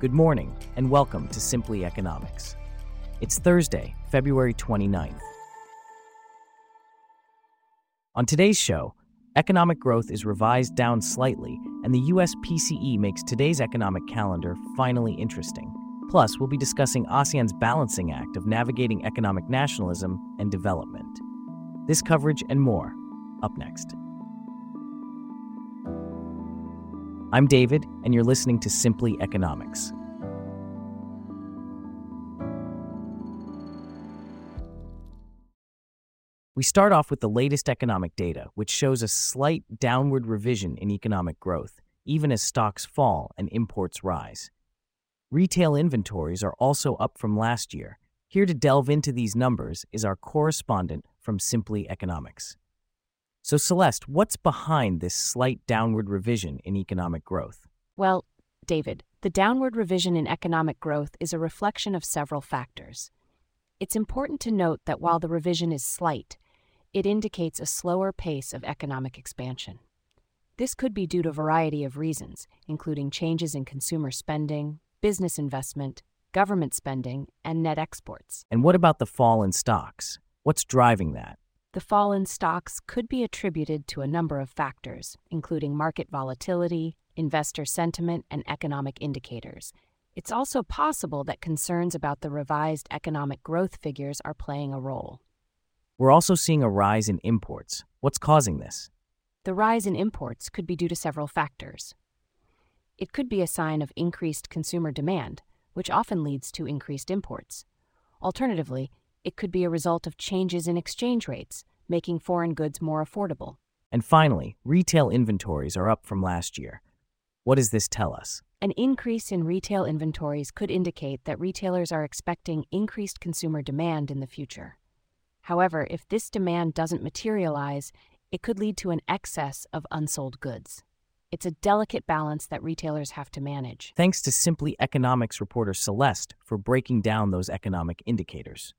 Good morning, and welcome to Simply Economics. It's Thursday, February 29th. On today's show, economic growth is revised down slightly, and the US PCE makes today's economic calendar finally interesting. Plus, we'll be discussing ASEAN's balancing act of navigating economic nationalism and development. This coverage and more, up next. I'm David, and you're listening to Simply Economics. We start off with the latest economic data, which shows a slight downward revision in economic growth, even as stocks fall and imports rise. Retail inventories are also up from last year. Here to delve into these numbers is our correspondent from Simply Economics. So, Celeste, what's behind this slight downward revision in economic growth? Well, David, the downward revision in economic growth is a reflection of several factors. It's important to note that while the revision is slight, it indicates a slower pace of economic expansion. This could be due to a variety of reasons, including changes in consumer spending, business investment, government spending, and net exports. And what about the fall in stocks? What's driving that? The fall in stocks could be attributed to a number of factors, including market volatility, investor sentiment, and economic indicators. It's also possible that concerns about the revised economic growth figures are playing a role. We're also seeing a rise in imports. What's causing this? The rise in imports could be due to several factors. It could be a sign of increased consumer demand, which often leads to increased imports. Alternatively, it could be a result of changes in exchange rates, making foreign goods more affordable. And finally, retail inventories are up from last year. What does this tell us? An increase in retail inventories could indicate that retailers are expecting increased consumer demand in the future. However, if this demand doesn't materialize, it could lead to an excess of unsold goods. It's a delicate balance that retailers have to manage. Thanks to Simply Economics reporter Celeste for breaking down those economic indicators.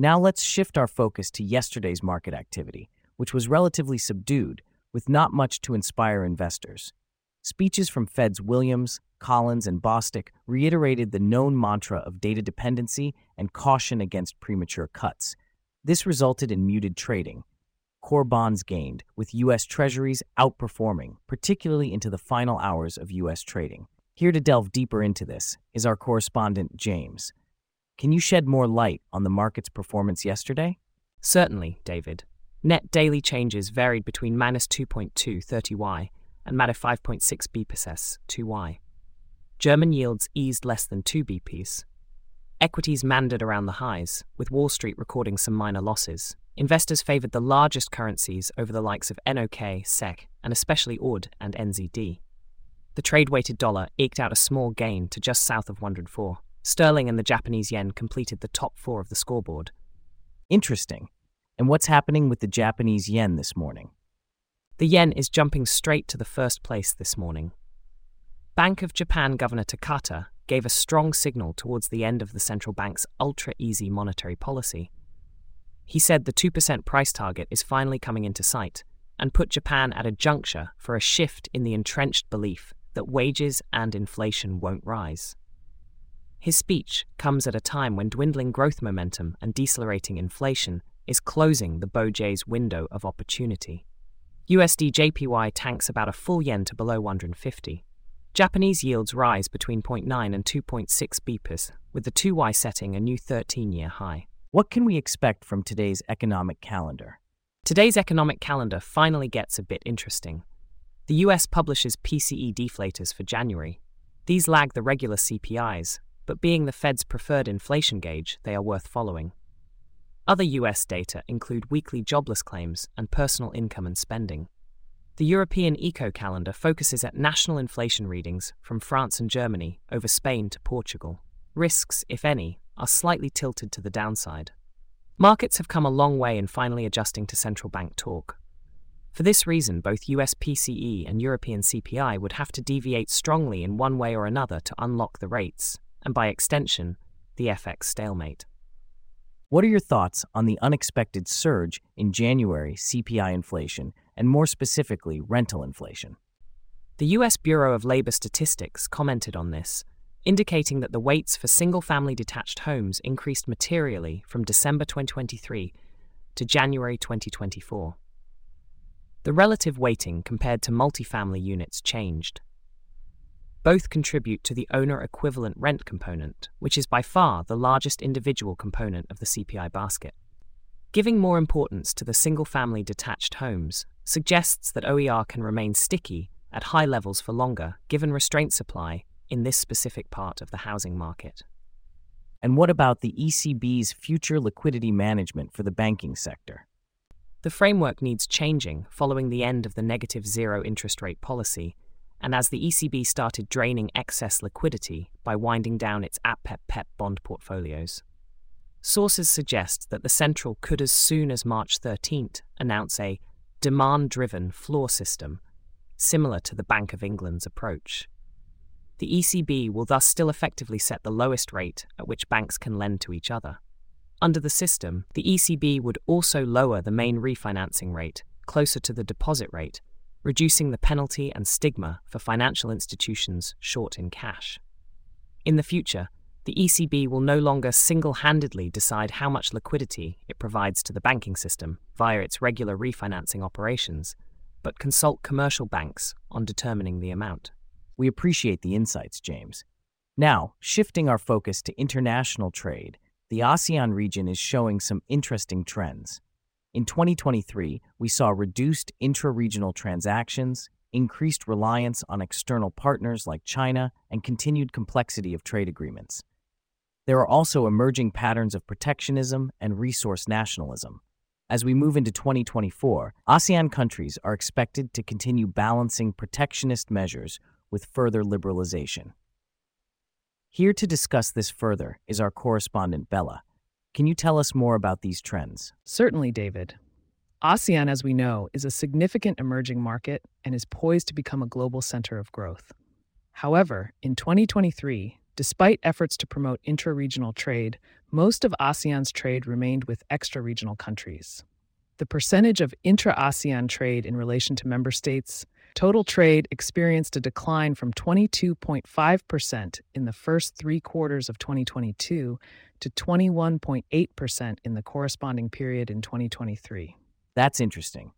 Now let's shift our focus to yesterday's market activity, which was relatively subdued, with not much to inspire investors. Speeches from Feds Williams, Collins, and Bostic reiterated the known mantra of data dependency and caution against premature cuts. This resulted in muted trading. Core bonds gained, with U.S. Treasuries outperforming, particularly into the final hours of U.S. trading. Here to delve deeper into this is our correspondent, James. Can you shed more light on the market's performance yesterday? Certainly, David. Net daily changes varied between minus 2.2 30Y and minus 5.6 bps 2Y. German yields eased less than 2 BPs. Equities mandered around the highs, with Wall Street recording some minor losses. Investors favored the largest currencies over the likes of NOK, SEK, and especially AUD and NZD. The trade weighted dollar eked out a small gain to just south of 104. Sterling and the Japanese yen completed the top four of the scoreboard. Interesting. And what's happening with the Japanese yen this morning? The yen is jumping straight to the first place this morning. Bank of Japan Governor Takata gave a strong signal towards the end of the central bank's ultra easy monetary policy. He said the 2% price target is finally coming into sight and put Japan at a juncture for a shift in the entrenched belief that wages and inflation won't rise. His speech comes at a time when dwindling growth momentum and decelerating inflation is closing the BOJ's window of opportunity. USD JPY tanks about a full yen to below 150. Japanese yields rise between 0.9 and 2.6 BPS, with the 2Y setting a new 13 year high. What can we expect from today's economic calendar? Today's economic calendar finally gets a bit interesting. The US publishes PCE deflators for January. These lag the regular CPIs, but being the Fed's preferred inflation gauge, they are worth following. Other US data include weekly jobless claims and personal income and spending. The European Eco Calendar focuses at national inflation readings from France and Germany over Spain to Portugal. Risks, if any, are slightly tilted to the downside. Markets have come a long way in finally adjusting to central bank talk. For this reason, both US PCE and European CPI would have to deviate strongly in one way or another to unlock the rates, and by extension, the FX stalemate. What are your thoughts on the unexpected surge in January CPI inflation and more specifically rental inflation? The US Bureau of Labor Statistics commented on this, indicating that the weights for single family detached homes increased materially from December 2023 to January 2024. The relative weighting compared to multifamily units changed. Both contribute to the owner equivalent rent component, which is by far the largest individual component of the CPI basket. Giving more importance to the single family detached homes suggests that OER can remain sticky at high levels for longer, given restraint supply in this specific part of the housing market. And what about the ECB's future liquidity management for the banking sector? The framework needs changing following the end of the negative zero interest rate policy, and as the ECB started draining excess liquidity by winding down its APEP bond portfolios. Sources suggest that the central could, as soon as March 13th, announce a demand driven floor system, similar to the Bank of England's approach. The ECB will thus still effectively set the lowest rate at which banks can lend to each other. Under the system, the ECB would also lower the main refinancing rate closer to the deposit rate, reducing the penalty and stigma for financial institutions short in cash. In the future, the ECB will no longer single handedly decide how much liquidity it provides to the banking system via its regular refinancing operations, but consult commercial banks on determining the amount. We appreciate the insights, James. Now, shifting our focus to international trade, the ASEAN region is showing some interesting trends. In 2023, we saw reduced intra regional transactions, increased reliance on external partners like China, and continued complexity of trade agreements. There are also emerging patterns of protectionism and resource nationalism. As we move into 2024, ASEAN countries are expected to continue balancing protectionist measures with further liberalization. Here to discuss this further is our correspondent Bella. Can you tell us more about these trends? Certainly, David. ASEAN, as we know, is a significant emerging market and is poised to become a global center of growth. However, in 2023, despite efforts to promote intra regional trade, most of ASEAN's trade remained with extra regional countries. The percentage of intra ASEAN trade in relation to member states Total trade experienced a decline from 22.5% in the first three quarters of 2022 to 21.8% in the corresponding period in 2023. That's interesting.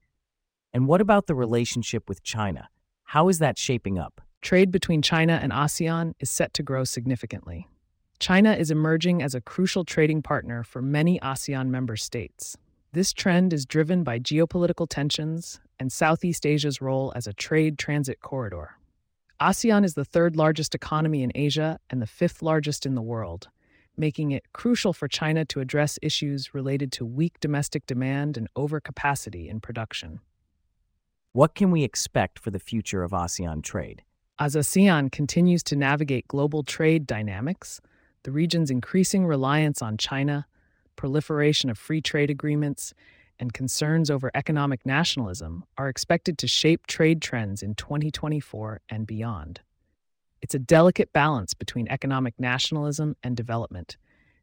And what about the relationship with China? How is that shaping up? Trade between China and ASEAN is set to grow significantly. China is emerging as a crucial trading partner for many ASEAN member states. This trend is driven by geopolitical tensions and Southeast Asia's role as a trade transit corridor. ASEAN is the third largest economy in Asia and the fifth largest in the world, making it crucial for China to address issues related to weak domestic demand and overcapacity in production. What can we expect for the future of ASEAN trade? As ASEAN continues to navigate global trade dynamics, the region's increasing reliance on China proliferation of free trade agreements, and concerns over economic nationalism are expected to shape trade trends in 2024 and beyond. It's a delicate balance between economic nationalism and development,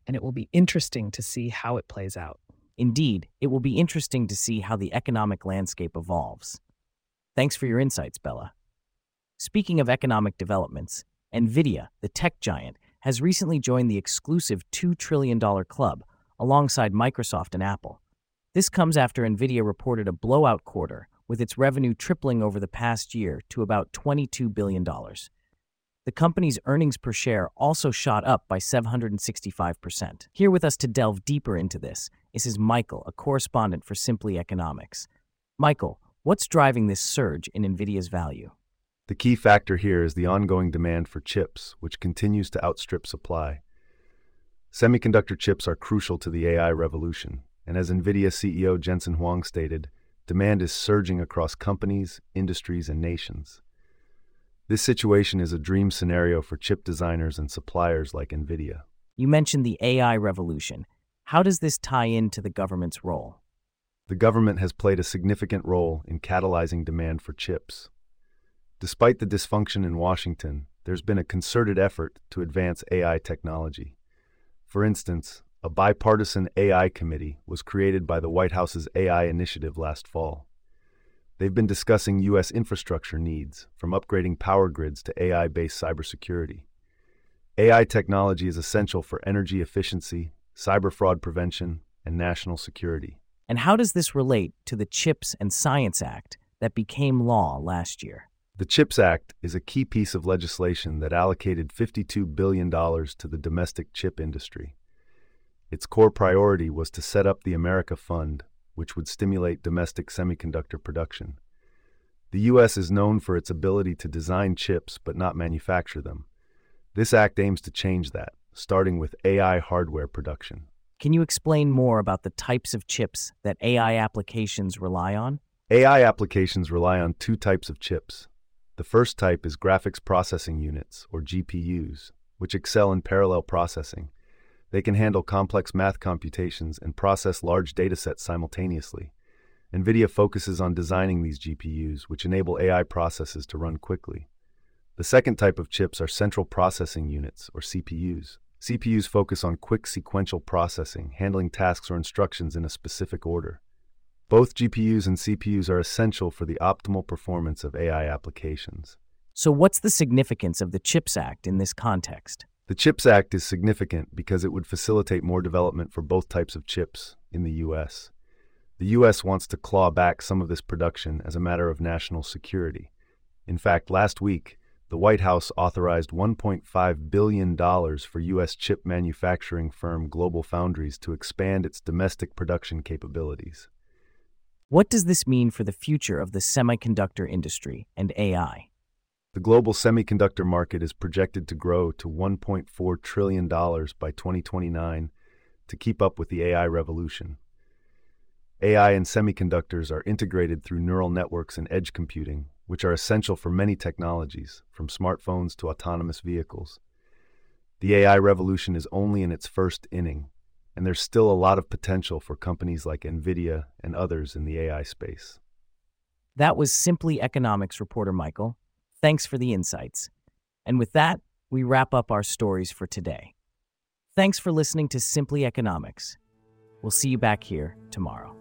and it will be interesting to see how it plays out. Indeed, it will be interesting to see how the economic landscape evolves. Thanks for your insights, Bella. Speaking of economic developments, NVIDIA, the tech giant, has recently joined the exclusive $2 trillion club alongside Microsoft and Apple. This comes after Nvidia reported a blowout quarter, with its revenue tripling over the past year to about $22 billion. The company's earnings per share also shot up by 765%. Here with us to delve deeper into this is Michael, a correspondent for Simply Economics. Michael, what's driving this surge in Nvidia's value? The key factor here is the ongoing demand for chips, which continues to outstrip supply. Semiconductor chips are crucial to the AI revolution, and as NVIDIA CEO Jensen Huang stated, demand is surging across companies, industries, and nations. This situation is a dream scenario for chip designers and suppliers like NVIDIA. You mentioned the AI revolution. How does this tie into the government's role? The government has played a significant role in catalyzing demand for chips. Despite the dysfunction in Washington, there's been a concerted effort to advance AI technology. For instance, a bipartisan AI committee was created by the White House's AI initiative last fall. They've been discussing U.S. infrastructure needs, from upgrading power grids to AI based cybersecurity. AI technology is essential for energy efficiency, cyber fraud prevention, and national security. And how does this relate to the CHIPS and Science Act that became law last year? The CHIPS Act is a key piece of legislation that allocated $52 billion to the domestic chip industry. Its core priority was to set up the America Fund, which would stimulate domestic semiconductor production. The U.S. is known for its ability to design chips but not manufacture them. This act aims to change that, starting with AI hardware production. Can you explain more about the types of chips that AI applications rely on? AI applications rely on two types of chips. The first type is graphics processing units, or GPUs, which excel in parallel processing. They can handle complex math computations and process large datasets simultaneously. NVIDIA focuses on designing these GPUs, which enable AI processes to run quickly. The second type of chips are central processing units, or CPUs. CPUs focus on quick sequential processing, handling tasks or instructions in a specific order. Both GPUs and CPUs are essential for the optimal performance of AI applications. So, what's the significance of the CHIPS Act in this context? The CHIPS Act is significant because it would facilitate more development for both types of chips in the U.S. The U.S. wants to claw back some of this production as a matter of national security. In fact, last week, the White House authorized $1.5 billion for U.S. chip manufacturing firm Global Foundries to expand its domestic production capabilities. What does this mean for the future of the semiconductor industry and AI? The global semiconductor market is projected to grow to $1.4 trillion by 2029 to keep up with the AI revolution. AI and semiconductors are integrated through neural networks and edge computing, which are essential for many technologies, from smartphones to autonomous vehicles. The AI revolution is only in its first inning, and there's still a lot of potential for companies like NVIDIA and others in the AI space. That was Simply Economics reporter Michael. Thanks for the insights. And with that, we wrap up our stories for today. Thanks for listening to Simply Economics. We'll see you back here tomorrow.